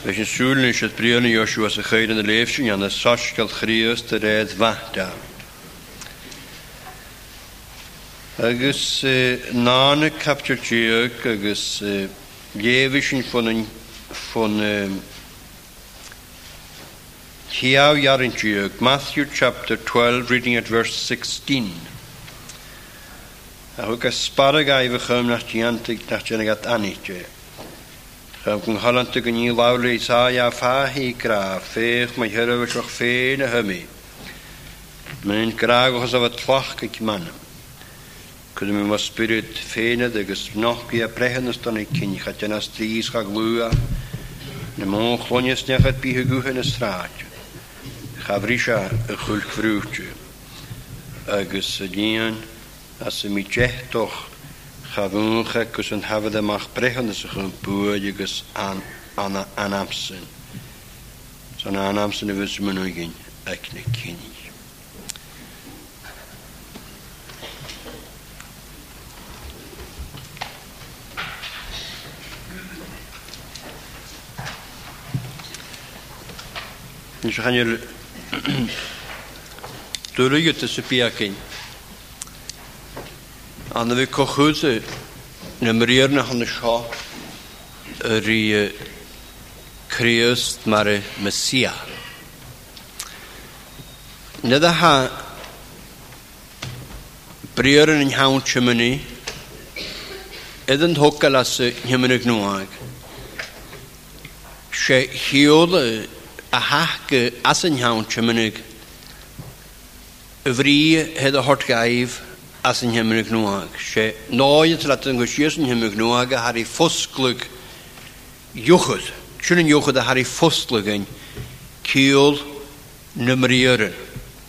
Bes yn sŵl yn eisiau brion i Joshua sy'n chyd yn y leif sy'n y sos gael chrius dy redd fahda. Agus nána captur tíag agus lévis yn ffwn ffwn Hiaw Iarin Diog, Matthew chapter 12, reading at verse 16. A hwg asparag a'i fychym na ti antig na ti'n agat anid kun hallan tugan ní lála Isája fáhí grá féch mai hirvach féin a humi. Minn grágus af a tlach ag mannam. Cwyd mi mas spirit féinad de nochgi a brehanastan ag cyn chatian as trís chag lua na môn chlonias nechat bihe guhan a srádio. Chavrisha a chwlch frwtio agus a dían as y mi jehtoch Gavunge kussen hebben de mag pregen zich een So aan aan aanamsen. Zo'n de is me nu ik ekne kenning. Dus we gaan jullie Anna fi cochwyd na mriar na hwnnw sio yr i Crios mae'r Mesia. Nid a ha briar yn yng nghawn chymyni edyn hwgal as y y gnwag. Se hiol a hach as y nghawn chymynig y fri hedd o hort gaif as yn hymryd nhwag. Se noi at lat yn as yn hymryd nhwag a har i ffosglwg iwchyd. Siwn yn iwchyd a har i ffosglwg yn ciol nymriorin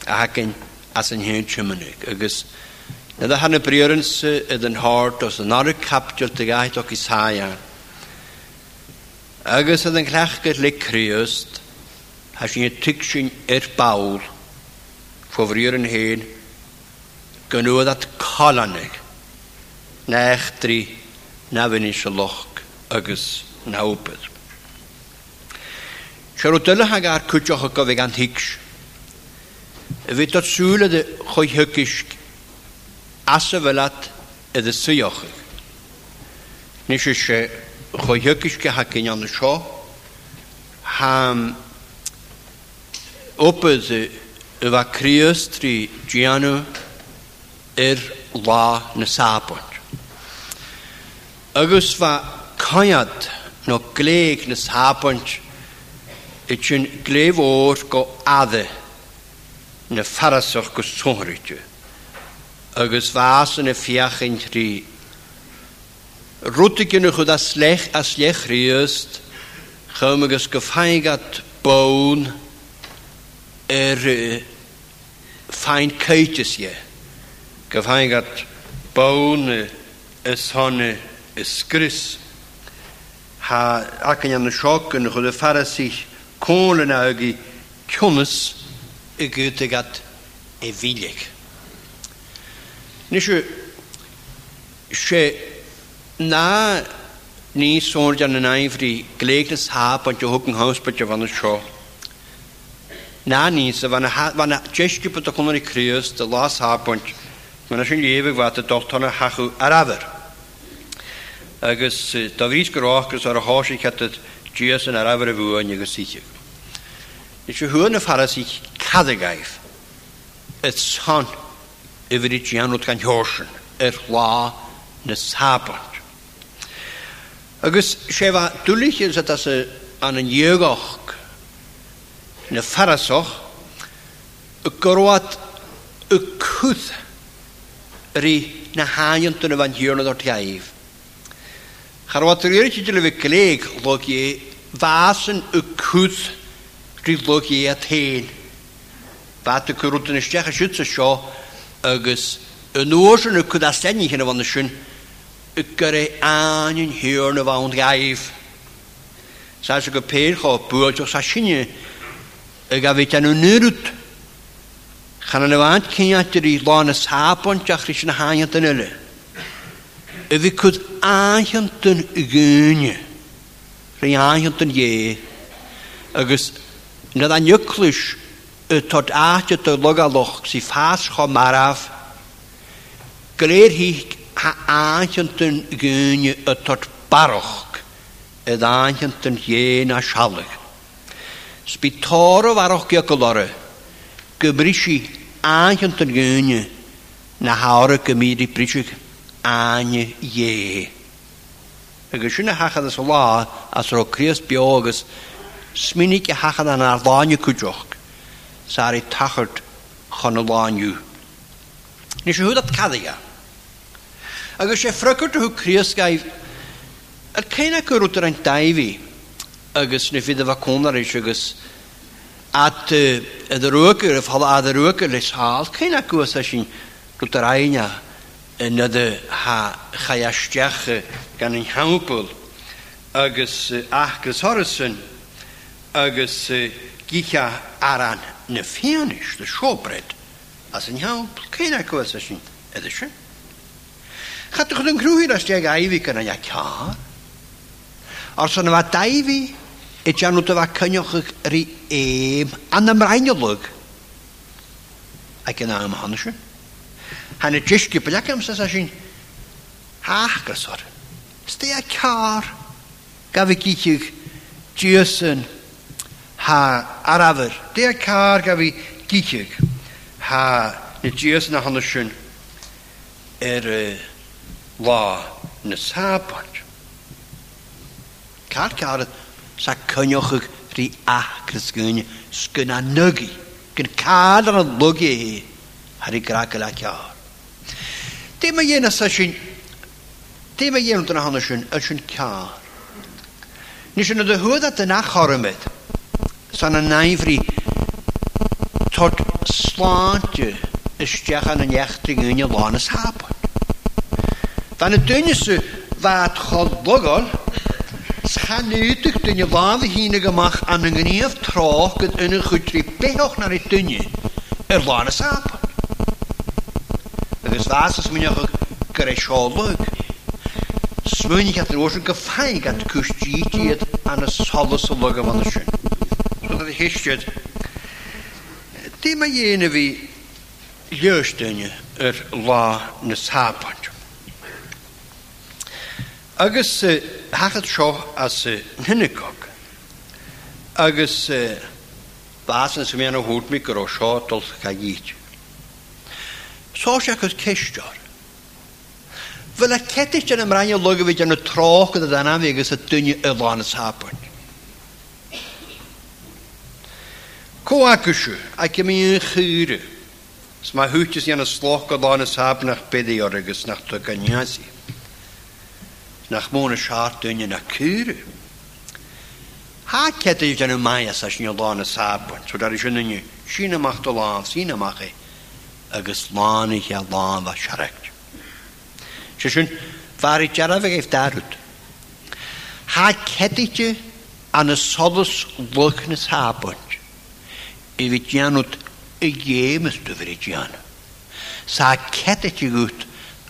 a hac as yn hyn chymynig. Agus da hann y briorin sy yd yn hort os yn ok is capdiol dy gaith o'ch isaia. Agus yd yn glach gyd le criost has yn y tigsyn i'r bawl hyn gynnwyd at colonig. Nech dri na fyny siolwch agos na wbyd. Siar o ag ar cwtioch o gofig antics. Y fyd o'r sŵl ydy chwy hygis as y fylad ydy syioch. Nes eisiau chwy hygis a hagyn iawn y sio. Ham wbyd y fa criostri gianw i'r la na sāpont. Agus fa coiad no gleig na sāpont i chi'n gleif o'r go adde na ffarasach go sônrydw. Agus fas yn y fiach yn tri. i yn ychyd a slech a slech rhywst, chym agos gyffaigat bawn er uh, ffain ceitis ie. Yeah gyfaingat bawn ys honne ys gris. Ha ac yn y yn ychydig y ffarasich cwlen yna ygi cwnys y gydig at e filig. Nisio, se na ni ní sôr jan yn aifri glegnes ha bant o hwg yn haws bant o fan y sio. Na ni so fan y jestu bant o cwnnw i crios, dy las ha bant Mae'n sy'n llefig fat y dolt hwnna hachw ar afer. Agus da fris gyrwch gys ar y hos i cadwyd Gios yn ar afer y fwy yn ag ysig. Nid yw hwn y ffaras i cadagaif. Et son y fyddi gianwyd gan hiorsen. yr la na sabant. Agus sefa dwlych yn sydd as an yn iegoch na farasoch y gorwad y cwthau ri na haien tunne van hierna dort gaif. Char wat er yrtje til vi kleg log vasen u kut ri log i at hen. Vat u kuruten is tjecha schütze scho agus yn oorsen u kuda stenni hinne van de schön u kare aanin hierna van gaif. Sa se go peir cho buoch sa shinne u gavit an nou unurut. Chan yn y fan cyniad yr i lon y sabon jachri sy'n hanyad yn ylu. Ydy cwyd ahyd dyn y gyni. Rhyn ahyd dyn ie. Agus yn yda nyclwys y tod ahyd y logalwch sy'n ffas cho maraf. Gleir hi ahyd yn gyni y tod baroch. Y ahyd yn ie na sialig. Sbi toro farwch gyglore. Gymrysi Anchen ter gönne na haure gemiri britschig anje je. Agus sinna hachad as lá as ro er Chris biogus sminig a hachad an arláine cúideoch sa i tachart chun a lániu. Nis sé húdat cadaia. Agus sé fracart thu Chris gaif a céine go rútar an daihí agus na fi is agus at eh, de roker of hal de roker les akkoord kena in sin kutaraina na de ha chayastiach gan in hampel agus eh, achgus horison agus gicha eh, aran na fianish de shopret as in hampel kena kuasa sin edische Gaat toch een groeien als jij eiwig kan een je Als een nou wat e jan nhw dyfa cynnioch yr i eim an ymraen lwg. Ac yna am hon eisiau. Hann y jysgu bylach am sy'n sy'n hach gysor. Sdi a car gaf i gychig diysyn ha arafyr. Sdi a car gaf i gychig ha nid diysyn a hon eisiau er la na sabod. Car carodd sa cynnwch ych rhi ac yn sgyn, sgyn a nygu, gyn cael ar y lwgu hi, ar ei grag yla ciar. Dim a ien asa sy'n, dim a ien yn hana sy'n, a sy'n ciar. nes yna dy hwyd at yna chorymyd, sa'n y naifri, tot slantio, ysdiach an yn iech dy gyn y lon ys hapon. Dan y dynys y fath chodlogol, Chanúach duine bhád hína goach an er an gníomh troch go ina chutrí beoch na i duine ar lána sapa. Agus dásas y smynioch o seolug. Smynioch at roos go feig an custíiad an solas a lugam an sin. So a hiistead. Dé a dhéana bhí leusduine ar lá na sápaint. Agus eh, hachat seo as hinnicog. Eh, agus eh, básan sem éana hút mikor ó seo dol cha gíte. Só se agus ceistear. Fyla a ceteiste am rhaid logo fi yn y troch gyda dan am agus a dynnu y lan y sapon. Co agwysio, ac ym un chyr. Sma hwtys yn y sloch gyda lan y sapon a'ch byddi o'r agos na'ch to ganyasu nach mona schart dünne nach küre ha kette ich dann mei as schon da na sab so da ich nenne schine macht da lang schine mache a geslane ich da war schreck schön war ich gerade weg da rut ha kette ich an a solus wirknis habt i wit janut e gemst du wit jan sa kette ich gut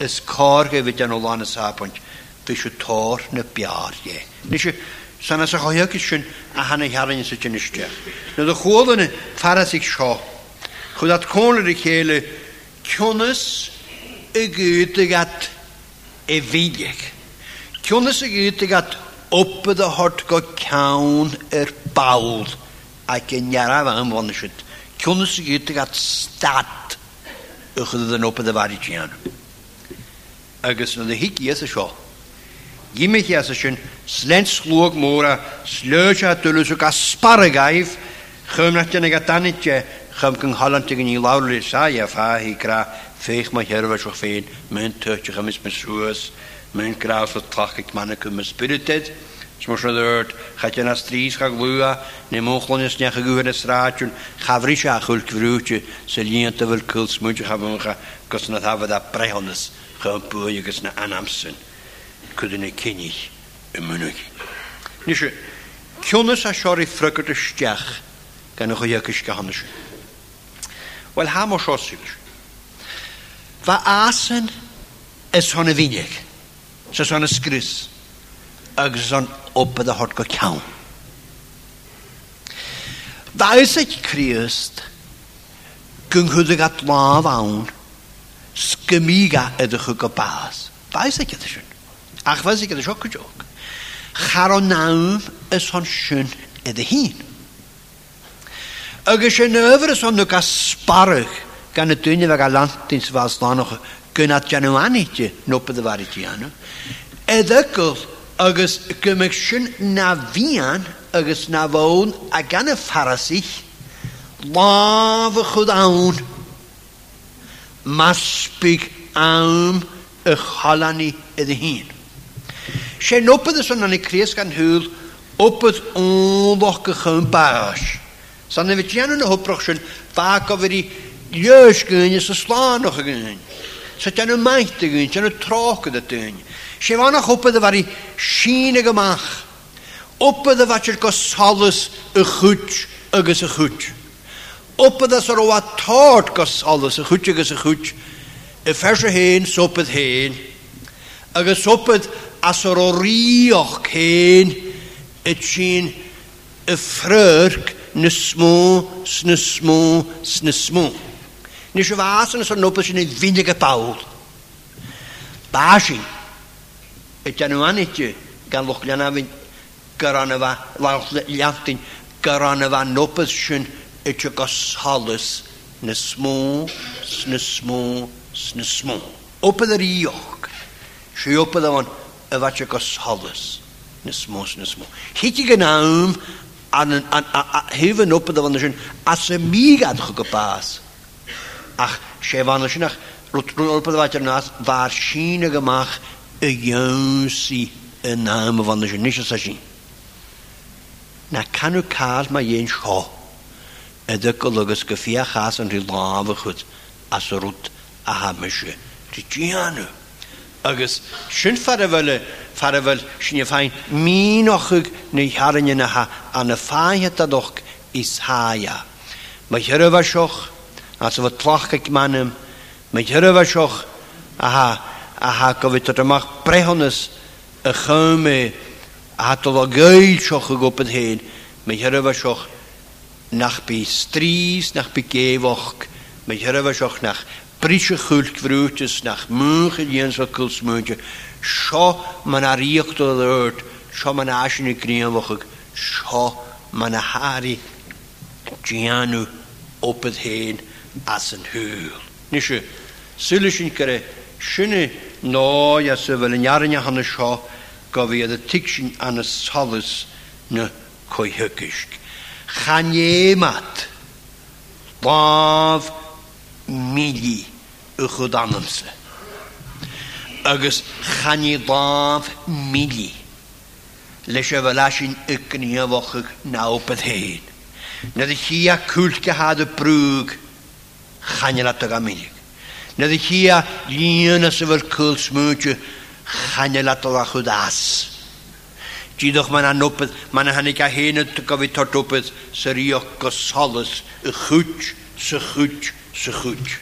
is cárge vi an lána sápont fi se tor na bearé. Ní se sanna sa chohioki sin a hanna hearan sa tiniste. Na a chólanna farasig seo. Chd at yr i chéle knas i gútegat i viideach. Knas y gat oppe a hort go cawn yr bawl ac yn iaraf am wanne siwt. Knas i gútegat stad ychydig yn oppe y fari tianw agus na hiici is a seo. Gimimi he sin slent slúg móra slöse tulusú a sparagaibh chumnachtena a danite chum gon halanta ní láir sa a fá hi gra féich mai herbh seo féin men tuirte chamis mesúas, men graf a tlachaigh manna go me spirited, Smos na ddwrt, chadyn a stris chag lwa, neu mwchlon ys nech ag yw'r ysratiwn, chafri siach yw'r cyfrwtio, sy'n liant efo'r cwls mwyn chafwng na thafod a Chael Frau Burjiges na anamsyn. Cwyd yn y cynnig y mynig. Nisio, kionis a siori ffrygyd y stiach gan o'ch oiagys gahannes. Wel, ha mo siosil. Fa asyn ys hwn y finig. Sys hon ysgris. Ag zon obydd a hod go cawn. Da ys eich Christ gynghwydig at laf awn skemiga edrych o gobaas. Bais ag edrych Ach fes ag edrych o gydwg. Charo nawm ys hon sy'n edrych hun. Agus sy'n yfyr ys hon nhw gael sbarach gan y dyn efo gael lantyn sy'n nog lanoch gynnad janwani ti, nopad y fari ti anw. Edygol agus gymig sy'n na fian na fawn a gan y ffarasich laf masbyg am y cholani ydy hun. Se nobydd ys o'n yn ei Cris gan hwyl, ondoch gych yn bach. Sa'n nefyd jan yn y hwbrwch sy'n fag o fyddi ywys gyn ys y slân o'ch gyn. Sa'n jan y maith y gyn, jan y troch gyda dyn. Se fan o'ch obydd y fari sîn y gymach. Obydd y fatio'r gosolus y chwt agos y chwch. Opad as ar oa tart gos olus, y chwtio gos y chwt, y fersa hen, sopad hen, y sopad as ar o rioch hen, y chi'n y ffryrc nysmw, snysmw, snysmw. Nes y fas yn ysgrifennu beth sy'n ei fynig y bawl. Basi, y dyn nhw anetio, gan lwchlian a fynd gyrran efa, lawch fynd gyrran efa nopeth sy'n Itchakas halis nismo snismo snismo. Open the riok. She e the one avachakas halis nismo snismo. Hiti genaum an an an heven open the one the asemigad gepaas. Ach, she van the ach rotron open the water nas waar shine gemach a jonsi in naam van de genische sessie. Na kanu kaas maar jeen school edek logus kafiya khasan rilava khut asrut ahamishe tichianu agus sin farhile farhil sinne féin mí nachug na hearannenacha anna fáinhetá doch is hája. Ma thurah seoch as bh tlacha mannim, me thurah seoch aha aha go bhí amach brehannas a e chume hat a géil seoch a gopad héin, me thurah nach bi strís nach bí gewoch me hereheseach nach brise chuúlt vrútes nach muúcha dhéansa kulsmúte. Seo man a riocht a ört, seo man aisina gríanhacha, scho man a hari Gianú opad hen as an húil. Ní se sulle sin gore sinnne ná a se bfuil an jarne hanna seo go bhí a tisin anna salas na chanémat mat mílí Mili chud anamse. Agus chaní láh mílí leis a bh lei sin ucníomhacha nápad héin. Na d chi a cúlce hád a brúg chanelat a mílig. Na d chi a líana sa bhar cúl smúte lat a chud as. Dydwch mae'n anwbydd, mae'n hynny gael hyn a héanad a dwbydd, tart opad sa ríoch go solas y chwt, sa chwt, sa chwt.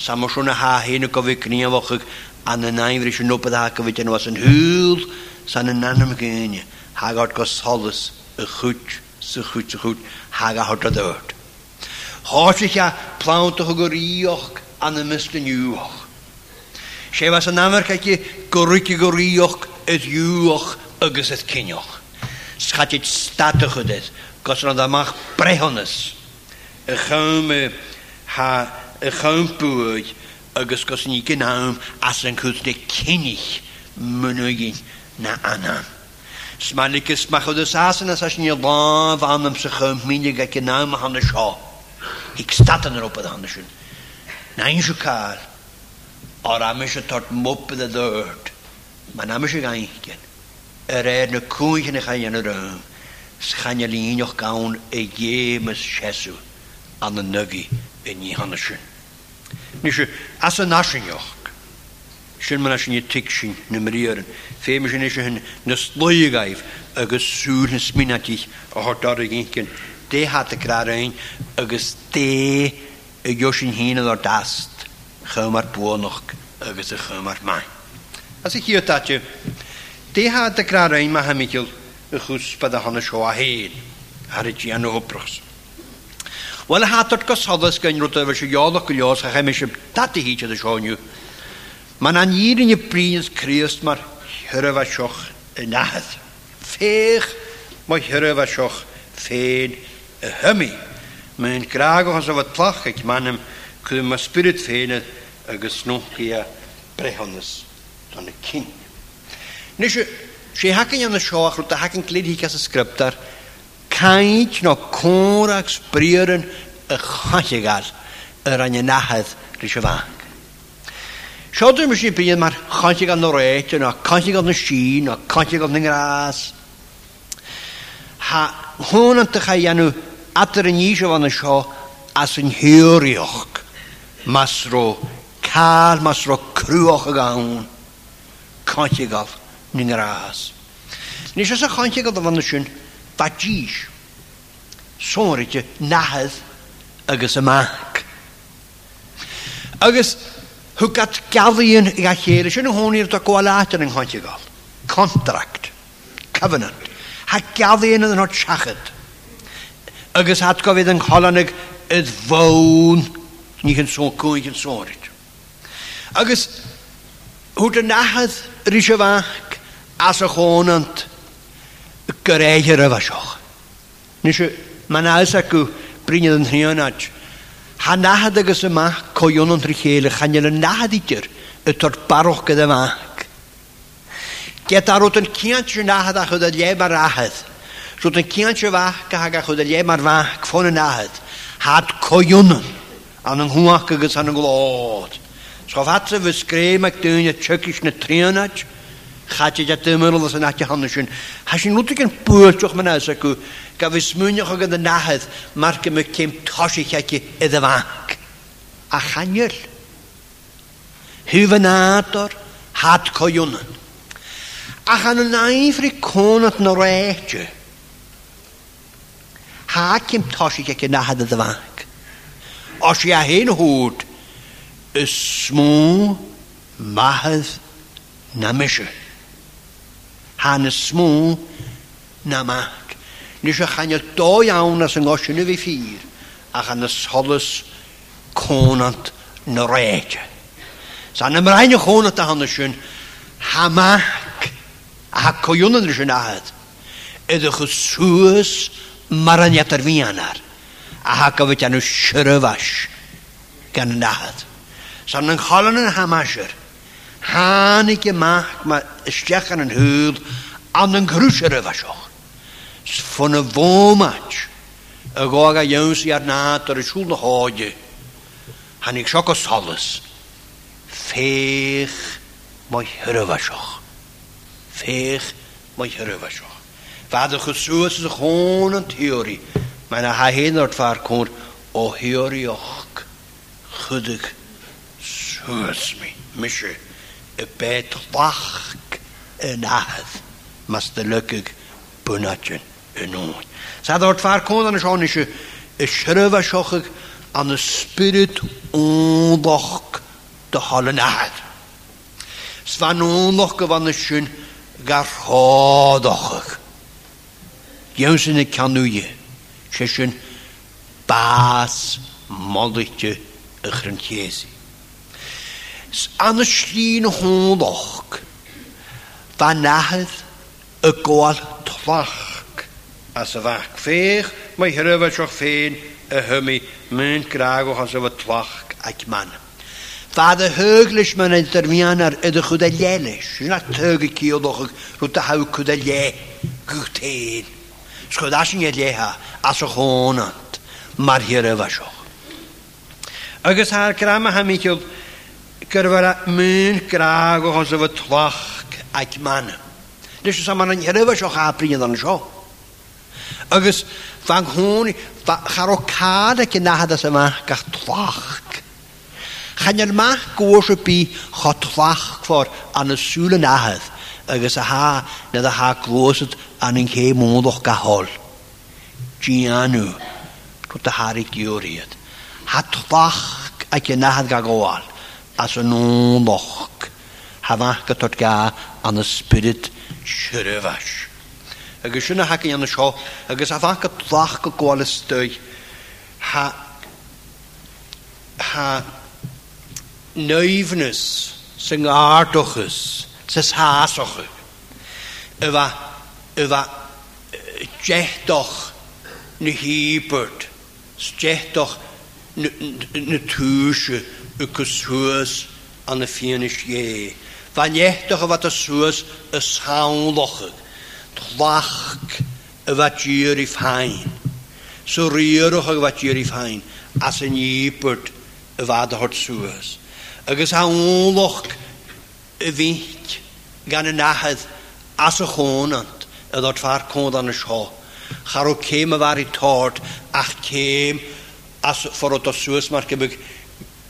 Sa mor sôn a ha héanad gofid gnia fochag an a naimri sy'n opad a gofid yn was yn hwyl sa'n yn am gynnu, Hagart go gosolus, y chwt, sy chwt, sy chwt, haga hort a ddod. eich a plantach o goríoch an y mysdyn ywch. Sé was yn amyr cael gwrwyd i goríoch ydywch agus het cineoch. Schatit statuchud is, gos rand amach brehonas. Y chawm ha, y chawm bwyd, agus gos ni gynnawm as yn cwyd de cynig mynwygin na anam. Smalicus machod ys asan as asyn i lan fan am sy chawm minig ac ynaw ma hann y sio. Ik statan yr opad hann y sy'n. Na un sy'n cael, o'r am eisiau tort mwp y ddod. Mae'n am eisiau gael er er na cúin na chain ar an, chain líoch gawn e dhémas sesu an na nugi e ní hana sin. Ní se as a nasinioch, sin man sin tic sin na maríaran, féime sin is hin na slóigaibh agus súr na o a hortar a gincin, de hat a grarain agus de a jo sin híine ar dast chymar bwonoch agus a chymar mai. As i tatio, ha dy grar ein ma hamigil y chws bydd a honna sio a hen ar y gian o hwbrwch. Wel, y hatod gosoddus gan rwyd efo sy'n iodd o gwylios a chemys yn dati hi chyd y sio'n niw. Mae'n anir yn y brins Crist mae'r a sioch yn ahad. Fech mae hyrwyd a sioch ffeid y hymi. Mae'n graag o o'ch sefod tlach ac mae'n ym cwm y spirit ffeid y gysnwch i a brehonus. y cynt. Nu sé hakin an seoach a hakin lédhí as a skriptar, Kaint nó córaach sprían a chaisigal ar an nachhead rí se bhain. Seáú mar sin bíon mar chainte an nó réit a caiinte na sín a caiinte an na rás. Tá hónanta cha as nyn yr ahas. Nes ys a chantig o dyfan ysyn, da gys, sôr eich nahydd agos y mac. Agos hwgat gafion i allir, ysyn nhw hwn i'r da gwalat yn ynghantig o. Contract, covenant, ha gafion yn o'r siachyd. Agos atgofydd yng Ngholaneg ydd fawn, ni'n sôn cwyn yn sôr eich. Agos hwt y nahydd rysio fach, as a chonant gyreichir y fasioch. Nes mae'n aes ac yw brynydd yn rhywun ad. Ha nahad ag ys yma coion yn trichel y chanel yn nahad i idyr y tor baroch gyda yma. Gyd ar yn ciant sy'n nahad a chyd y le mae'r ahad. Rwy'n yn ciant sy'n fach ag a chyd y le mae'r fach ffôn yn ahad. Had coion yn an yng yn hwach ys an yng glod. Sgof at y fysgrym ac dyn y tygis na trianad. Chadja dymyrl ys yn ati hannu sy'n. Ha sy'n lwyd yn bwyrtioch mae'n as acw. Gaf i smwynioch ag yn y nahydd. Mae'r gymryd cym tosi chaki iddo fanc. A chanyl. Hyf yn ador. Had coiwn. A chan yn aifri conat na reitio. Ha cym tosi chaki nahydd iddo fanc. Os i a hyn hwyd. Ysmw mahydd na hanes mŵ na mac. Nes ych anio'r do iawn as yng ngosyn fi ffyr a chanes holus conant na reidja. Sa'n ymrhaen y chonant a hanes yn mac a ha coiwn yn rysyn ahad. Ydych y sŵs maraniat ar fianar a ha gofyd anw syrfash gan yn ahad. Sa'n yng ngholon yn hamasir. Haneke macht maar stech aan een huur aan een groesere was ook. Van een womaatje. Ik ga aan jongens jaar na ter school nog houden. En ik zag als alles. Veeg mooi hurre was Veeg mooi hurre was Waar de gezoos is gewoon een theorie. Maar na hij heen naar vaar komt. O theorie ook. Goedig. Zoos me. Misje. Petrach en Ahaz. maar de lukkig bunatje en oon. Zij dat vaak kon dan is aan is schreven schokkig aan de spirit ondacht ondag de hallen Ahaz. Zwan ondag van de schoen garhadachig. Jeusene ze zijn baas malletje een grantjezi. an y llun hwn och, fa nahydd y gol trach. As y fach ffeich, mae hyrfa sioch ffein y hymi, mynd graag o hos efo trach ac man. Fa dy hyglis mae'n edrych ar ydych chwyd y lelis. Yn at tyg y cil ddwch rwyt a haw chwyd y le Sgwyd as yn le ha, as o'ch honant, mae'r hir efo sioch. Agus ha'r gram a hamiciodd, gyrfa myn graag o hos efo tloch ac man. Nes ysa ma'n nyrfa sio chapri yn ddyn sio. Agus fan hwn, charo cad ac yn nahad as yma gach tloch. Chan yr mach gwrs o bi cho tloch ffordd an y sŵl yn nahad Agus a ha, nid a ha glwysyd an yng nghe mwyd o'ch gahol. Gianw, twt a harig diwriad. Ha tloch ac yn ahad gag oal as yn non loch havach got ga an y spirit ys yna sinna yna sio, ac ys hafach gyda'r ddach gyda'r gwael ystoi ha ha neufnus sy'n ardochus sy'n hasochu yfa yfa jehdoch ni hibert jehdoch na tŵsio ykkes hoes aan de fienisch je. Van jechtige wat de soes is gaan lochig. Tlachk wat jury fijn. Zo rierig wat jury fijn. Als een jeepert wat hart soes. Ik is gaan lochig. Wint gaan een nacht. Als een honend. Dat waar kon dan een schoen. Gaar ook kemen waar ik taart. Ach kem. Als voor het soes maar kebuk.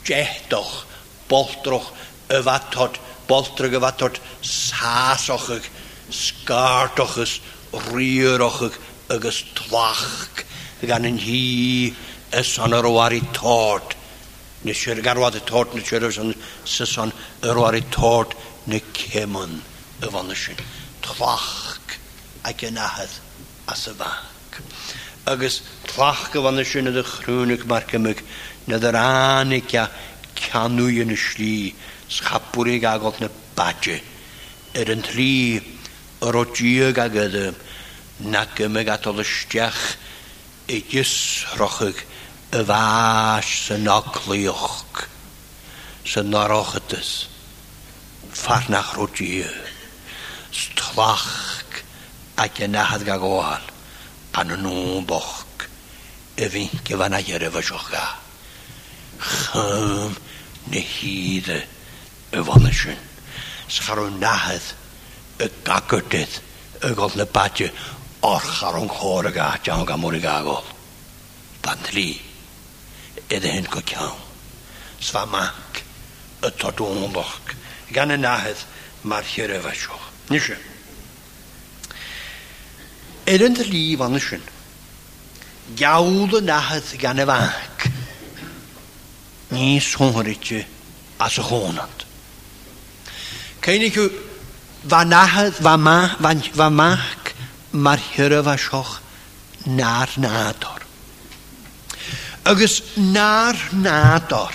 jedoch, boltroch, yfatod, boltrog yfatod, sasoch ag, sgartoch sasochig, sgartochus, ag, agus tlach, gan yn hi y son yr oar i tord. Nes i'r garwad y tord, nes i'r son y son yr oar i tord, ne cemon y fan ysyn. Tlach ag yn ahad as y fag. Agus tlach y fan ysyn ydych chrwnig marcymig, na dyr anig a canw yn y sli, sgapwrig agol na badge. Er yn tri, yr o diog ag ydym, na ymig at ystiach, e gys rochig y fas sy'n ogliwch, sy'n norochydys, ffarnach rw diog, stlach ac yn ahad gag oal, pan nhw'n boch, y fi'n gyfan a gyrfa sioch gael chym na híide a bhana sin. Scharú náhead a gacuirtid a gáil na baide á charún chóir a gá teán go mór gaáil. Ban lí idir hen go cean. Sfa mac gan mar hiar a bheitseach. Ní sin. yn dy lif gawl y nahydd gan y fach. ni sång a ikke altså hånat. Kan ikke va nahet va ma va va mar hera va shoch nar nador. Agus nar nador.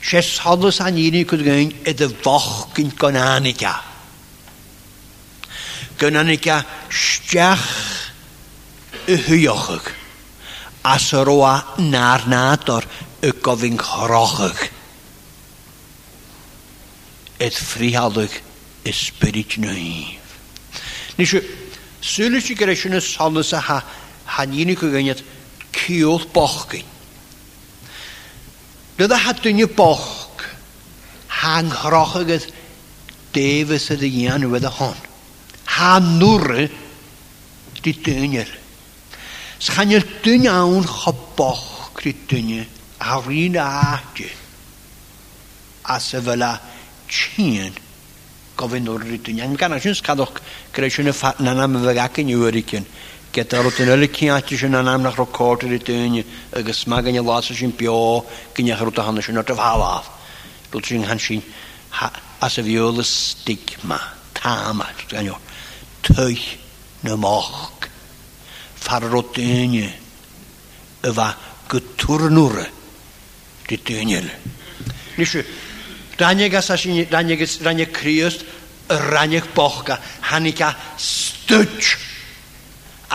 Sjes haddes han jini kud gein et de vach kin konanika. Konanika stjach hyjochig. as yr oa na'r nad o'r y gofyn Edd frihalwg y spirit nwyf. Nes yw, sy'n ysgrifennu gyda sy'n y ha, han unig o gyniad ciwl boch gyn. Dydd a hadwyn y boch, ha'n chrochach ydd defys ydy ian yw hon. Ha nwr di dynir. Sganil dyn iawn choboch krytyne dyn i A a A fel a chien gofyn o'r rydyn rytyn. Yn gan asyn sgadwch sy'n y ffat na nam fyrach yn ywyricyn. Gyda rwt yn ylu cyn ati sy'n anam nach record yr rytyn Y gysma gan y las sy'n bio gynnach rwt o hannes sy'n o'r falaf. Rwt sy'n han sy'n a y fiol y stigma. Tama. Tyich na moch. farrotönje öva guturnur titönjel. Nishu, ranjega sashini, ranjega, ranjeg kriost, ranjeg hanika stuč,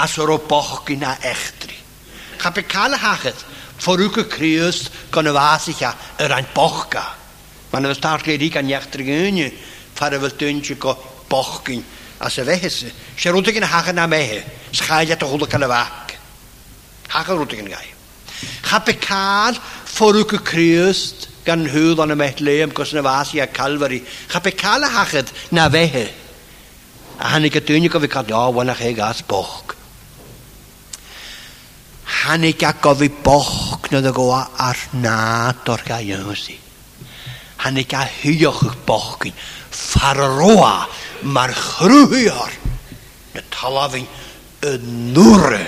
asoro pohkina echtri. Kapikale hachet, foruke kriost, kan wasika, een pohka. Maar dat staat geen aan jachtergeunje, vader ko pochkin, als ze weg is. Ze een na Schaia to hula kan vak. rwyd yn gai. cael ffwrwg y kriust gan o'n y met leem kos na vasi a kalvari. cael y hachet na vehe. A hannig dyn i of cael, o, wana chi gas boch. Hannig a gofi boch na da goa ar na tor ga jösi. Hannig a hyoch bochkin. Farroa mar chrwyar. Na talafin een noere.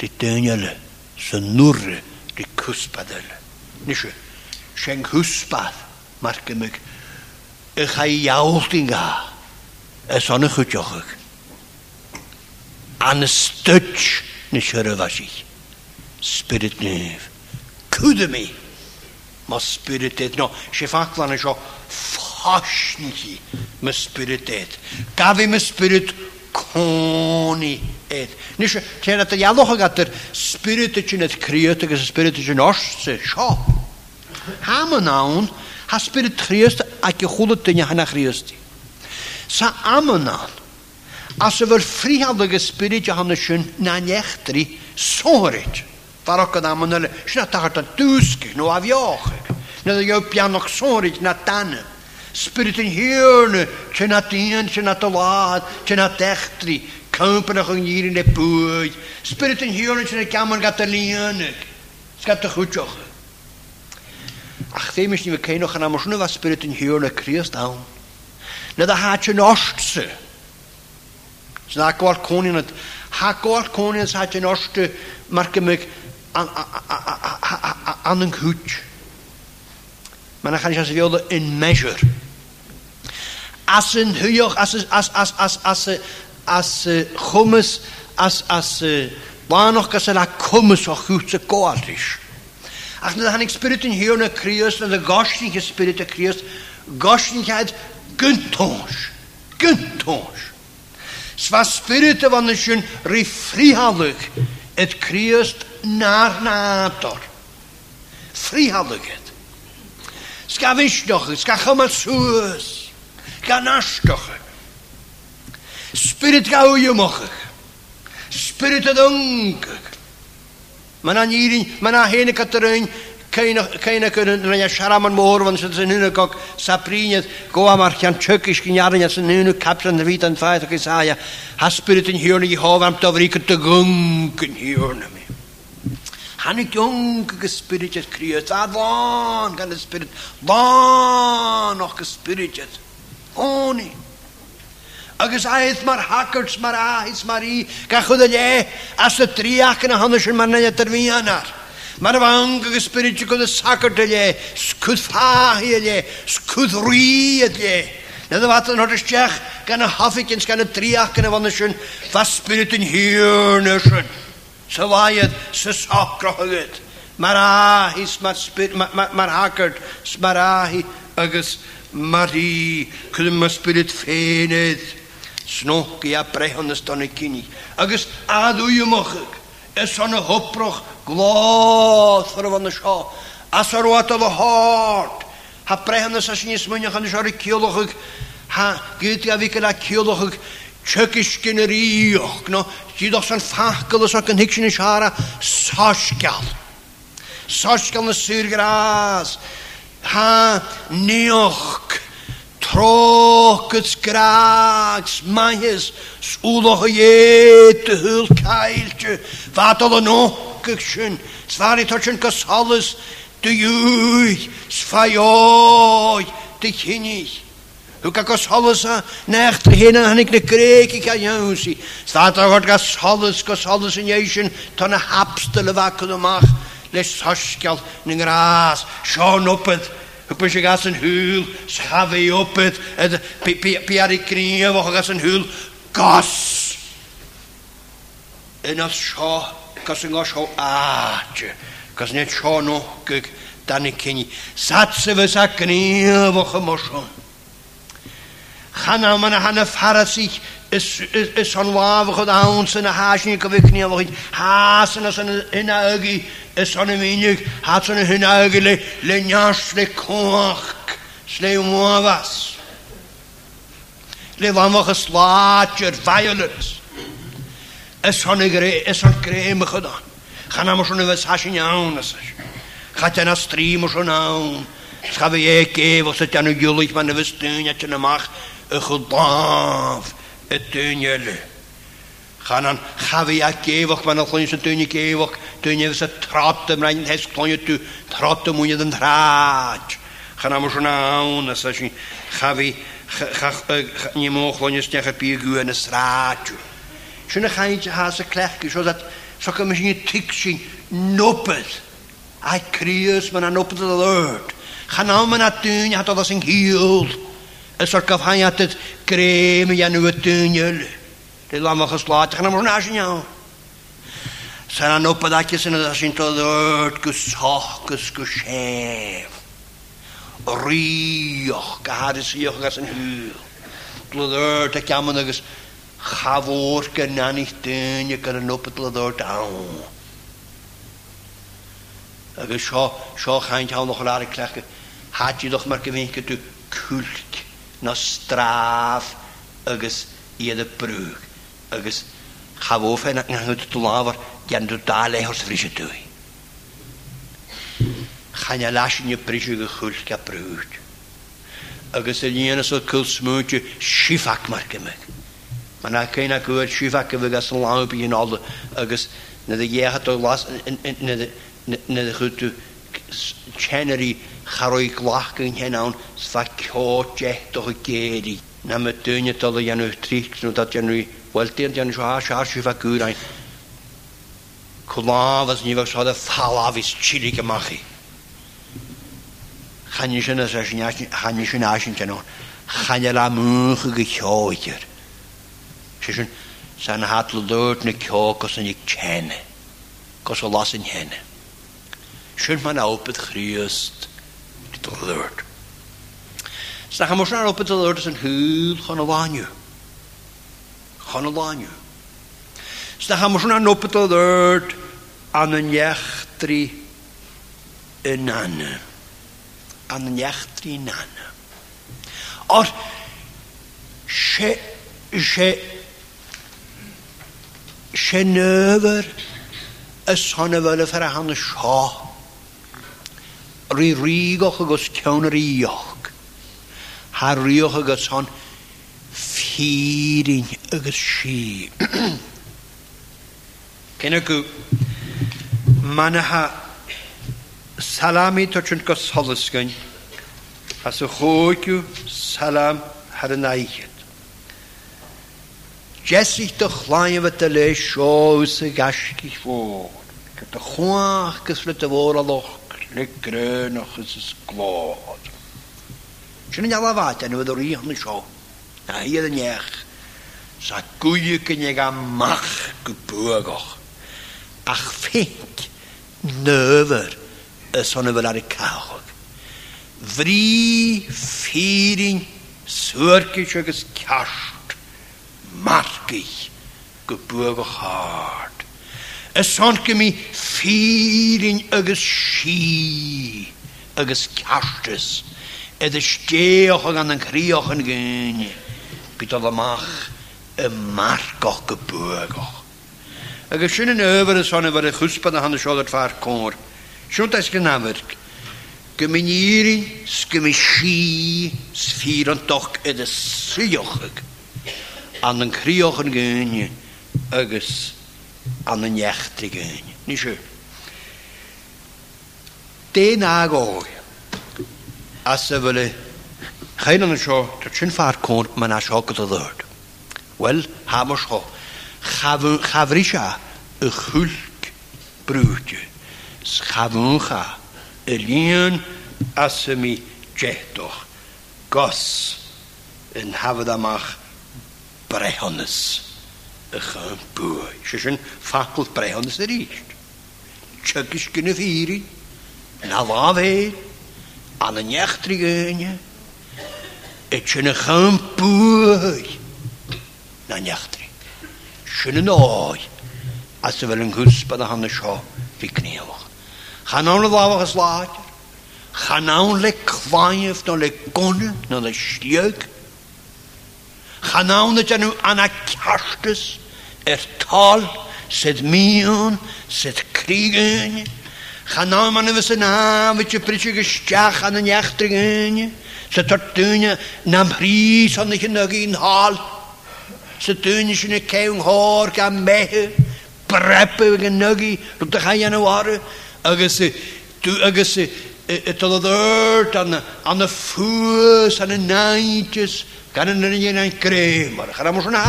Die tenjele, ze noere, die kuspadele. zo, schenk huspad, maar ik. Ik ga jouwtinga, en zonne gutjochig. Aan een stutch, nische was ik. Spirit neef, kudde me. Maar spirit het nou, ze vaak van een zo niet me spirit het. me spirit honi et. Nis tjena at jaloch gat der spiritin et kryet gus spiritin ors se sho. Ham naun ha spirit kryest a ke khulut tjena hana kryest. Sa amnan. As ver frihadige spirit ja han schön na nechtri sorit. Farok da manel shna tartan tusk no avioch. Na jo pianoch sorit na tanne. Spirit yn hirne, sy'n na dyn, sy'n na dylad, lad, na dechtri, cymryd o'ch yn irin e bwyd. Spirit yn hirne, sy'n na gamon gat y lianig. Sgat y chwtioch. Ach, ddim eisiau ni fe ceinwch yn amwysyn nhw'n spirit yn y Christ dawn. Nid a hach yn ostse. Sy'n agor conin at... Ha cwni nad hach yn ostse margymig an yn Mae'n achan eisiau sefiodd in measure. Als een als als als als asse, als asse, asse, als asse, asse, waar nog kasse la goed ze hutse is. Ach, nou, dan heb ik spirit in hier na krius, na nou, de gostinge spirit a krius, gostingheid güntons, güntons. Sva spirit van is schön rifrihallig, het krius naar nator. Frihalligheid. Ska wisch doch, ska chommer suus ganastoche. Spirit gaujumochig. Spirit het onkig. Maar na hierin, maar na heen katerin, keine kunnen wenn ja scharaman moor wenn sind hinne kok saprinje go amar kan tschökisch gnaden ja sind hinne kapsen der witan feit ich sag ja spirit in hier ni hov am tavrik te gunken hier ni han ik jung gespirit kriet dan kan spirit war noch het. oni. Agus aith mar hackers mar ahis mar i ga chud le as y triach yn y hanes yn marna ia'r fi anar. Mae'r fang ag ysbryd i gwyd y sacr dy le, sgwyd ffahi y le, sgwyd rhi y le. Nid y fath yn hod ysdiach gan y hoffic yn sgan y triach gan y fan ysyn, fa spirit yn hir nysyn. Sa faiad, sa sacr hwyd. Mae'r ahis, mae'r spirit, mae'r hagard, agos Mari, cydym ysbryd ffeinydd, snog i a brehon ysdon y cyni. Agus adwy ymwchig, ys o'n y glodd gloth ar y sio. As o'r wad o'r hord, ha brehon ys asyn ys mwynach yn ysor y ciolwchig, ha gyd i a fi gyda ciolwchig, Chygis gyn yr iwch, no, gyd os yn ffachgol os o'n hygsin y siara, sosgal. Sosgal yn y sŵr gras. Sosgal Ha, הנוח trokets kraaks manjes soelige jete hul keiltje wat alle nokkekschen zwari kos kasalles de jui svajoj de kinig Hoe kan ik alles eh, necht heen en ik de kreeg ik aan jou zie. Staat er wat gas alles, gas alles in jezen, dan hapstelen wakker de macht. leis sosgial ning rás, Seán opad, Hwpwys i gas yn hwyl, schafi opyd, pi ar ei grif o'ch gas yn hwyl, gos! Yn oedd sio, gos yn gos o aad, gos nes sio nhw gyg dan i cyni. Satsa fys a grif o'ch ymwysion. han han farasich is is han wawe god aan zijn haasje kan ik niet wat haasen als een hinaugi is han minig hat zijn hinaugi le le koch sle moavas le vamos geslaatjer violence is han gre is han gedaan gaan hem zo'n wes haasje aan is gaat hij naar streamen zo'n aan Schaf je macht. gedaaf het tuinjelle. Gaan aan gawe ja keewag, maar dan is het tuinje keewag. Tuinje is het tratte, maar hij is je tu. Tratte moet je dan draad. Gaan aan maar zo'n aan, als je gawe, eh, je mag klonje I piergu en een straatje. Zo'n gaantje hazen krijg zodat zo misschien tik zien, Hij nou maar dan de Lord. Gaan we, naar had alles in heel. Een soort jat het kreme ja nu het tunjel. De lamma geslaat gaan maar naar jou. Zijn aan op dat je zijn dat zijn tot het kus kus kus hef. Rioch kahadis joch gas een huur. Tladert ik jammer nog ga voor kan na niet tunje kan op het tladert aan. Agus zo seo nog een doch mar go bhéin kult na straf, agus ieder prug, agus chawof en ik het te laver, jan de taallegers frische toe. Gaan je lasje je prisje gechult ka prugt. Agus een jene zo kulsmuntje schifak maken me. Maar na kan ik weer schifak hebben gas lang op in alle, agus na de jeugd to las, in de, na de goede chenery charoi glach yn hen awn sfa cio jet o geri. Na mae dyn y dod o janw trich nhw dod janw i weldir janw sio as as i fa gwyrain. Cwlaf as ni fach sod y thalaf is chilig y machi. Chanisyn as as chanisyn as yn janw. Chanel a mwch y gychioegir. Sysyn, sa'n hadl lwyd na cio gos yn i'ch chene. Gos o las yn hene. Schön man auch betrüßt. het alert. Staan we snel op het alert is een heel gaan laanje. Gaan laanje. hem ons naar op het alert aan een jachtri in anne. Aan een jachtri in anne. Or, she, she, she neuver, es hanne welle verhanne schah. rí rígoch agus yr ríoch. Ha ríoch agus hon fírin agus sí. Cynna go manaha salami chynt gos holusgan Has y chwgw salam har yn aichyd. Jesich to chlaen fy dyle ys y gasgich fod. Gyda chwach gysfryd y fôr a loch Ich bin Ликренах из ich Чын не лавата, не выдор их нышо. А еда нех. Сакуя кенега мах гебургах. Ach fink, nøver, sånne vel er det kæhog. Vri, firing, sørkisjøkes kjærst, markig, gebøge hard. a soort feeling agus sí agus cetas a is stéoch an an kriochen géine bit amach y margoch y bwgoch. Ac ys yn over de son efo'r de a hanes oedd ffa'r cwr. eis gen afyrg. Gymyniri sfyr doch edd y An yn crioch yn an yn iechtri gyn. Ni sio. De na gog. A sy fyly. chain yn y sio, dyr chyn ffar cwnt ma'n asio gyda ddod. Wel, ha mo sio. Chafri sia, y chwlg brwydio. Chafwn cha, y lion a sy mi Gos yn hafod amach brehonus. Echampoe. Sjösjön fakult bræhandes der ist. Tjökis gynnu fýri. Na an Anna njechtri gönja. een echampoe. Na njechtri. Sjönu nói. As vel en guspa da hann sjá viknevach. Hann án lafach as lager. Hann le kvæf, na le gonne, na le stjög. Ghanaunatanu anakastus er tal sed mion sed krigen. Ghanaunatanu was een haventje pritje stjach aan een jachtrigen. je, tortunje nam ries aan de genuggen hal. in tunje zijn keung hoor kan mehe. Preppe genuggen. Dat ga je nou waren. Agus, tu, agus, het al aan de voes, en de gan yn yr un ein grym ar ychydig am wrth yna.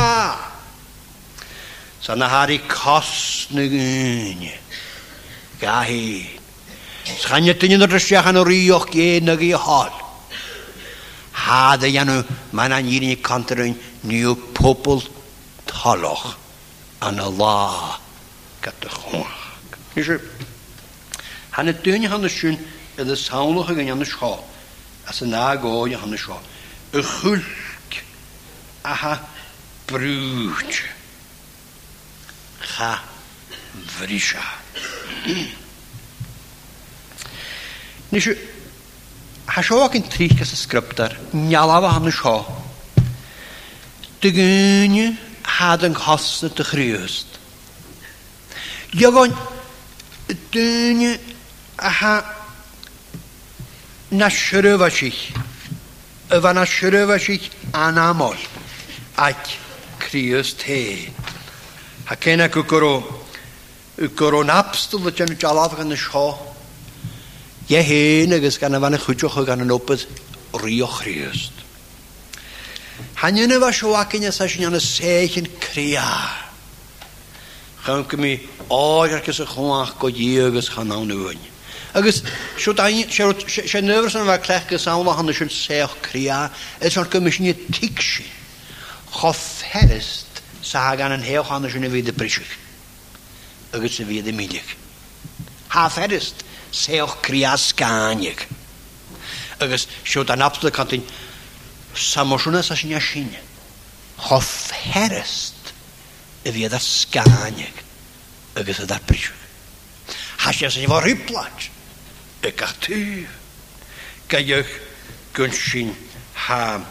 Sa'n na hari cos na gynni. Ga hi. Sganya dyn yn yr ysiach yn o'r ioch gyn ag i hol. Ha dy nhw, mae'n an i'n i contrwyn niw pobl toloch yn y la gyda chwach. Nisio, hann y dyn yn y sŵn ydy sawnlwch ag yn yn y sio. As yna goedd yn y sio. Y chwll aha brwch. Cha frisha. Nes yw, ha sio ag yn trich gys y sgrybdar, nialaf o hann y sio. Dy gynnu had yn chosna dy chriwst. Diogon, dynnu aha na syrfa sich. Yfa na syrfa sich anamol ac Crius te. Ha cena gwgwro, naps napstyl y gen jalaf gan y sio, ie hen agos gan y fan y chwydioch o gan yn obydd rio Crius. Hanyna fa sio ac yn ysas yn y sech yn cria. Chawm gymi oed ar gys y chwach go i agos chanawn y fyny. agus sio dain, sio nefyr sy'n fa clech gysawn o y sy'n sech cria, eithaf gymysyn ni tig sy'n. gotherist sagan en heo chan sin vi de prisich agus se vi de milich ha ferist seoch krias ganig agus siot an absolut kantin samosúna ja sin sinne gotherist y vi sganig Dat a dar prisich ha sé ha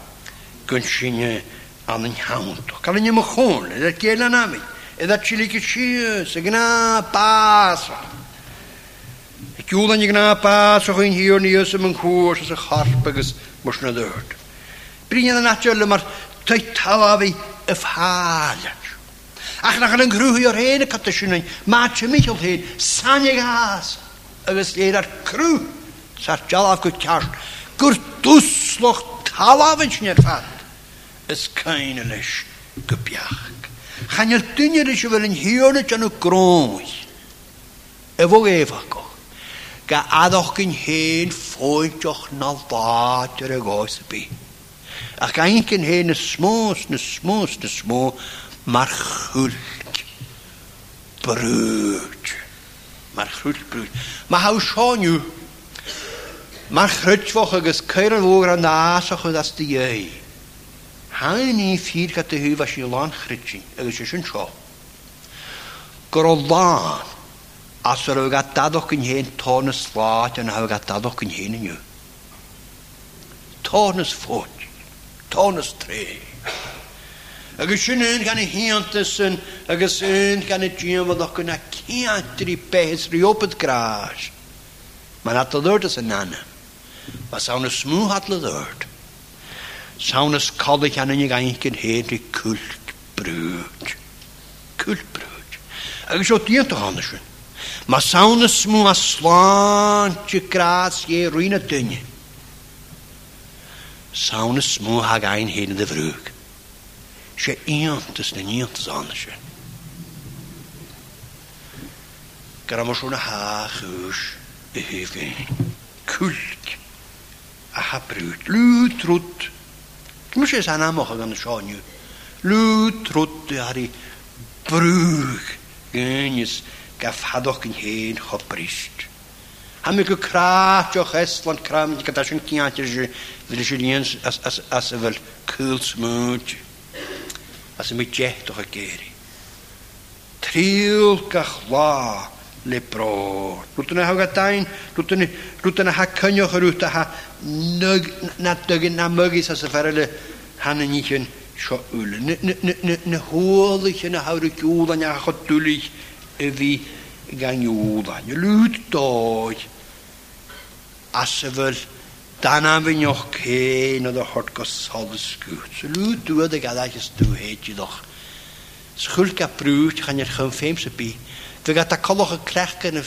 gwn an yn iawn. Cael yn ymwch hwn, edrych gael yn am i. Edrych chili gysi, sy'n bas. Y giwl yn gna bas o'ch yn hir ni ys ymwng hwyr sy'n harp agos mwys na ddyrd. Bryn yn anatioel yma'r tai tawa fi y ffaliad. Ach na chael yn grwy o'r hen y cytysyn yn, mae ti o'r hen, sa'n i gas. Agos leir ar crw, sa'r jalaf gwyt cash, gwrdd dwslwch tawa fy'n sy'n e'r ffad. is keinelisch gebjag. Gaan je tunjerisch wel een hiernetje aan de kroos. En wat even koch. Ga adoch geen heen voetjoch na latere gosbi. Ach ga ik heen, heen smoos, ne smoos, ne smo, maar gulk. Broodje. Maar gulk broodje. Maar hou schoon nu. Maar grutjwoch is keirel woger aan de aasach en dat is de jeugd. Ha ní fír go thuh a i lán chrití agus sé sin seo. Gur ó lán as ar ga dadoch yn hen tónas láit an ha ga dadoch yn yw. hen inniu. Tónas fót, tónas tré. Agus sin yn gan i hiantas yn, agus yn gan i dîm o ddocyn a ciantri beth rhywbeth gras. Mae'n adlodd yn nana. Mae'n sawn y smw adlodd Saunus kallet kan ni ganken helt i kultbröd. Kultbröd. Jag så det inte Andersson. Ma saunus mu a slantje kraats je ruine dunje. Saunus mu ha gein heden de vrug. Se iantes den iantes Andersson. Grammosjona ha hus behövin. Kult. Aha brut. Lutrut. Lutrut. Mwysi sa'n amach ag yn ni. yw. Lw trwyd ar i brwg gynys gaf hadoch yn hen chobrist. Ham i gycrat o'ch eslan cram i gyda sy'n cynt i'r sy'n ddyn sy'n ians as y fel cwl smwyd. As y mi jet o'ch ageri. Triwl gach laa lepro. Lwtyn y hawgatain, lwtyn y ha cynnioch yr wta ha nyg, na dygyn na mygis as y fferel y han yn eich yn sio yl. Ny hwyl eich yn y hawr y gwyl a'n iach o dwyl eich y fi gan ywyd a'n y lwyd doi. As y fel dan am fy nioch cyn oedd y hod gosod y sgwt. So lwyd dwyd y gadaeth ysdwyd i ddoch. Sgwyl gael brwyd chan i'r chymffeim sy'n byd. Fy gata colwch y crech yn y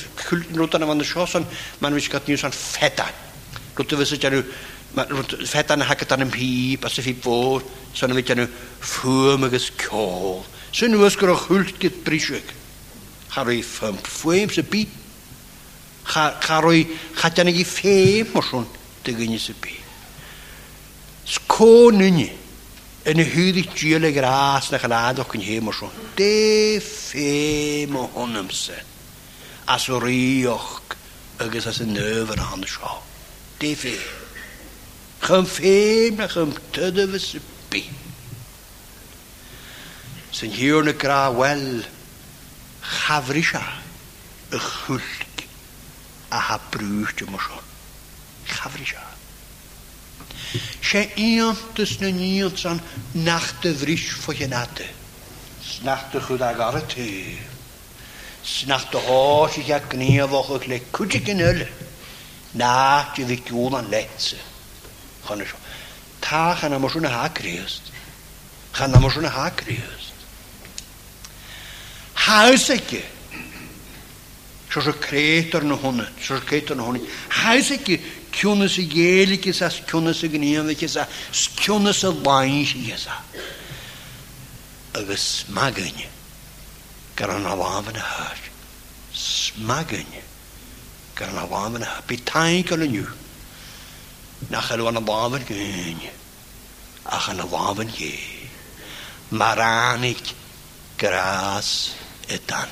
rwyd yn ymwneud sioson, maen nhw eisiau gael niws o'n ffeda. Rwyd y fysa gen nhw, ffeda yn hagat yn pi, bas y fi bod, so nhw gen nhw ffwm agos cwl. Sôn nhw ysgwyr o chwlt gyd brisig. Charwy ffwm, ffwm sy'n byd. Charwy chadian i ffwm, mosiwn, dygyn i sy'n byd. Sgôn yn ni yn y hyd i dîl ag yr as na chanad o'ch yn hym o'r sôn. De ffem o hwn ymse. As o rioch agos as y nöf yn hann hon sio. De ffem. Chym ffem na chym tydyf y sybi. Sy'n hiw na gra wel chafrisia y chwllg a ha brwyd ym o'r sôn. Chafrisia. Sé íontas na níl san nachta bhrís foiinate. Snachta chud ag a gar tú. Snachta háis a gníomhcha le chute gin ule. Ná te bhí ciúil an letse. Chana seo. Tá chana marsúna háríist. Chana marsúna háríist. Háisaige. Seo se crétar na honna, seo se crétar na honna. Háisaige skjonese gjeli kisa, skjonese gneve kisa, skjonese lanji kisa. Over smagen, karanavavene her, smagen, karanavavene her, betankele nu, nachelwanavaven gunje, achanavaven je, maranik gras etan,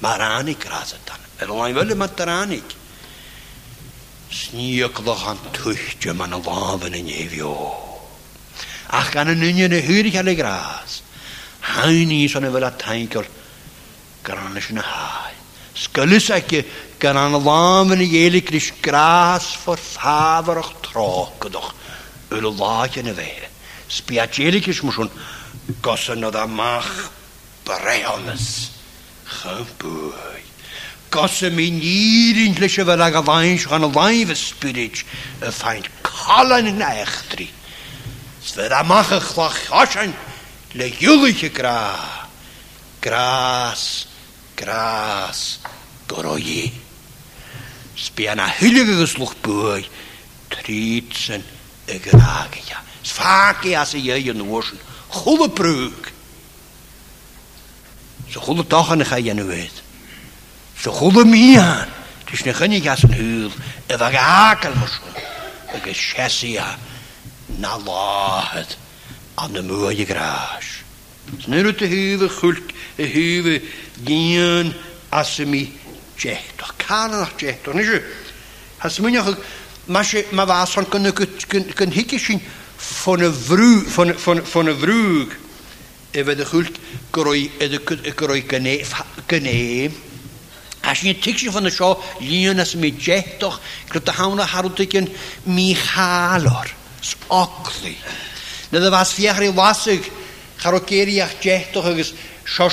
maranik gras etan, er lang wel met sníoklach an man a Ach gan an nunne na húirich le grás, Haní niet a bhfuil a tainil gar is leis na háid. Scullis gan an láman i dhéala is grás for fáharach trácadoch u le láte na is Spiatélikis musún gosan a amach brehannas gosse me nírinlische wel a gawainsch an a weinvespirit, a fein kallen in echtri. Sver a mache chlach haschen, le juliche gra. Gras, gras, goroje. Spi an a hyllige gesluch bui, tritsen a grageja. Sfake as a jejen woschen, chulle brug. Zo chulle tachan a nu weet. Ze goede aan. Dus nu gun ik als een huur. En we gehakel moesten. Na laat. Aan de mooie graas. Dus nu het huwe gult. Huwe dien. Als ze mij tjecht. Dat kan nog tjecht. Dat is het. Als mij Maar ze maar was van kunnen kunnen hikken zien van een vroeg van van van een vroeg. En we de gult kroi de kroi kan As ni een, fan nou, nou, een, sio, show, as een, jettoch, een, hawn een, harwdigyn een, chalor, een, Nid een, fas een, rei een, charogeriach een, agos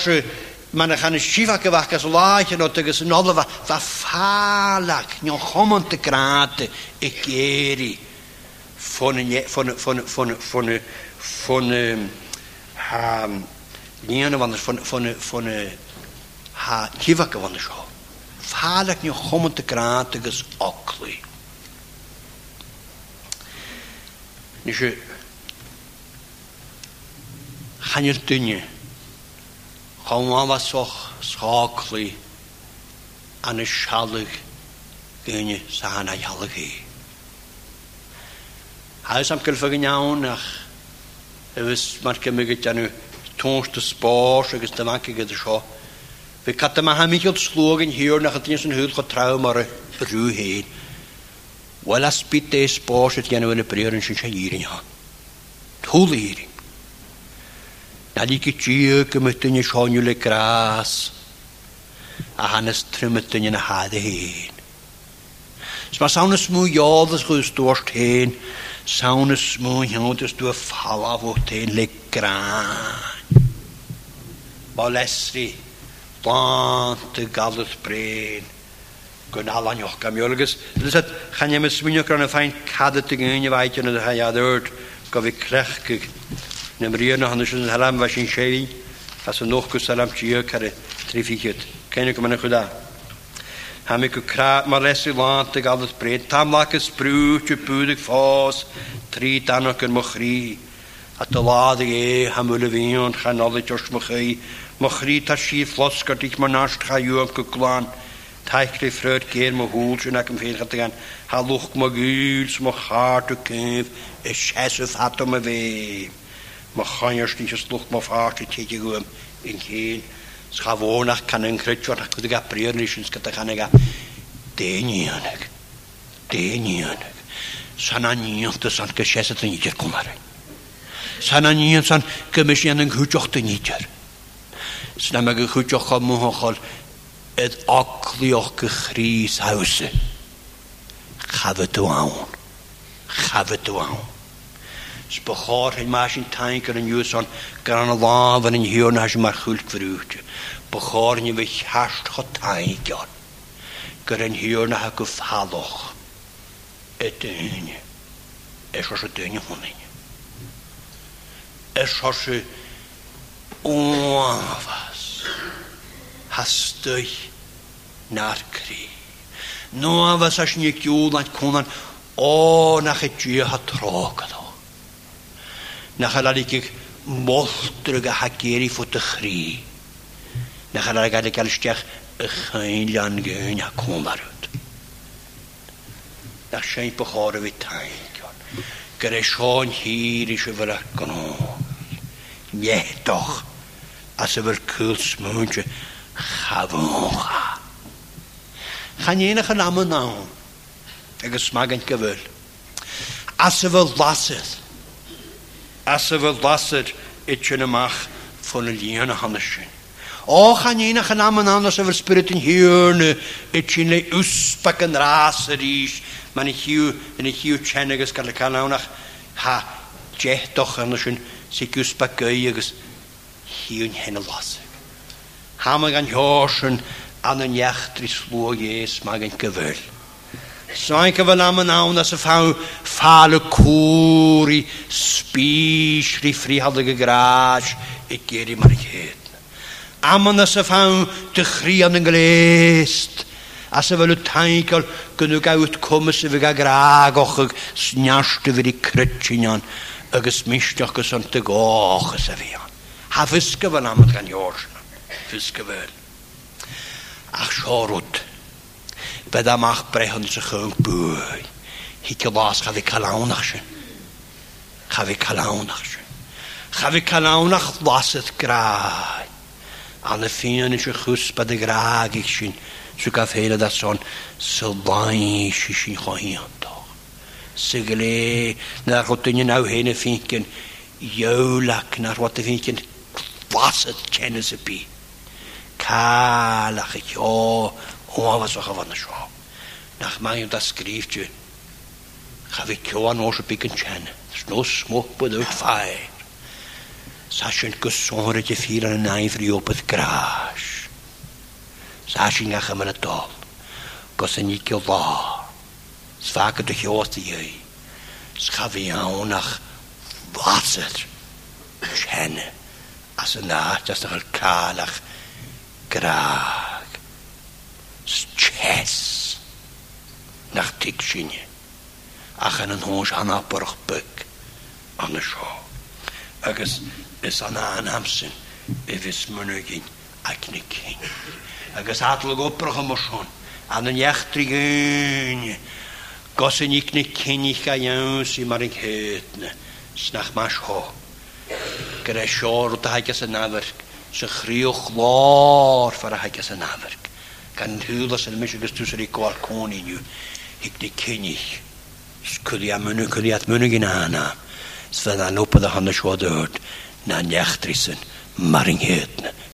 een, man een, chan een, sifa een, as een, yn een, agos een, odlo een, fa een, nion een, dy een, y een, Fon een, van een, van een, van een, van, een, fon ehm, een van een, van een, van een, fon een, een, een, fáach ní chomanta grant agus olaí. Ní ni chanir duine chomáhasoch sálaí ana sealah gine sana healaí. Haes am gylfa gynnawn ach ywys mae'r gymryd gan yw tŵnst y sbors agos wankige de sio Fe cat yma hamig oedd slwg yn hiwr na chydyn sy'n hwyl chod traw mor rhyw hyn. Wel as byd de sbos ydy enw yn y bryr yn sy'n sy'n irin ha. Tŵl irin. Na di gydio gymydyn i sionio le gras. A hanes trymydyn yn y had y hyn. Sma sawn y smw iodd ys gwyd stwrs tyn. Sawn y smw iodd ys dwi'n falaf o tyn le gran. Bolesri. Bolesri blant galus bryd. Gwnaal ala ioch gam iolgus. Lys at chan ym ysmynio gran y ffain cadet y gynnu faith yn y ddechrau adwyd gofi crech gyg. Nym rhywyr na hannys yn halam fa sy'n sefi. Fas yn noch gwrs alam yw cari trifigiad. Cain yw gyma'n ychwyda. Ham ik kra maar les want ik alles bryd. tam lach is broertje pudig fos drie dan ook een mogri at de lade e hamwyl y wion gaan alle jos mogri Mochrí tá sí flosca dich mar nástcha dúam go gláán, Taicri freud géir mo húls yn ac yn ffeirchat gan, ha lwch mo gwyls mo chart o cyf, y sesydd hato ma fe. Mo chanyrs ni sys lwch mo ffart i tegi gwym yn cyn, sgafon ac can yn crytio'n ac wedi gabrio yn eisiau sgata chan Dyn i ynig, dyn i ynig. Sana ni ond y san gysesydd yn idir gwmar. Sana ni ond san gymysg yn yng nghwtioch dyn sy'n am ag y chwydioch o mwhochol edd oglioch gychrys hawse. Chafod o awn. Chafod o awn. Sbochor hyn mae sy'n tain gan yn ywson gan yn y laf yn yn hiwn as yma'r chwylt fyrwyd. Bochor ni fe chast cho tain gan. Gan yn hiwn a gyffaloch. Ydyn. Esos y dyn hwnnw. Esos y dyn nuevas. Hastoi narkri. Nuevas as nikiulan cwnan, o nach etjia hatrokado. Nach alalikik moltrga hakeri futkri. Nach alalikik alstech yghainlan gyn hakumarut. Nach shein pokhore vitain. Gyda Sean hir i siwfyr ac yn o. Niedoch as yfyr cwls mwyn chi chafwch. Chan i'n eich yn am yn awn, ag ysmag yn gyfer, As yfyr lasydd, as yfyr lasydd i itchen ymach ffwn y lian a hanesyn. O chan i'n eich yn am yn awn as yfyr spirit yn i chi'n le ysbac yn ras yr is, mae'n i hiw, yn i hiw tchen agos gael y canawnach ha, jeh doch yn ysyn, sy'n gwsbag gau agos hiún hena las. Hamag an heorsin an y jachtri sló hééis mag gan gohfuil. Sain so, bhfuil am y nawn as y cwr i spys spísrí ffrihal y gráis i géirí mar chéad. Aman as a fá de chrí an an gléist, as a bhfuil taincail gonú gaút cumas a bh y grágochaag sneasta bhí crutinán agus misteachgus an de gáchas a Ha fyska var namnet kan jorsen. Fyska väl. Ach siorwyd. sjorut. Beda mach brehon yn sjöng böj. Hicke vas ka vi kalaunachsen. Ka vi kalaunachsen. Ka vi kalaunach vaset graj. calawn ach lasydd grau. A'n y ffyn yn bydd y grau ich sy'n sy'n gaf heil ydw son sylfaen sy'n sy'n chwahi anto. Sy'n gyle na rhodyn yn aw hyn y ffynken iawlac na rhodyn ffynken Wat kennen ze bij. Kalach ik jo, oma was ook van de show. Nach mij dat schriftje. Ga ik jo aan onze pikken kennen. Snus mocht bedoeld fijn. Sashen gezongen te vieren en ijverig op het gras. Sashen ga hem naar tol. Kossen ik je la. Zwaken de joosten je. Schaven je aan naar wat het kennen. as yna jyst just cael calach graag. Sches. Nach tig sinie Ach yn yn hwns anna byrch byg. Anna sio. ys ys anna an amsyn. If is mynygin ac y cyn. ys adl o gobrach am osion. Anna niachtri gyn. yn ic cyn cynnich a iawn sy'n mar yn Snach mas hoch Gyda siwr dy hages yn nafyrg, Sy chriwch lor ffara hages yn nafyrg. Gan hwyl rhywlas yn mysig ystws yr i gwael cwn i niw. Hig di i. Sgwyddi a mwnnw, cwyddi at mwnnw gyn hana. Sfydda nwpydd a honna siwod y hwrt. Na niach drisyn. Maring hyd.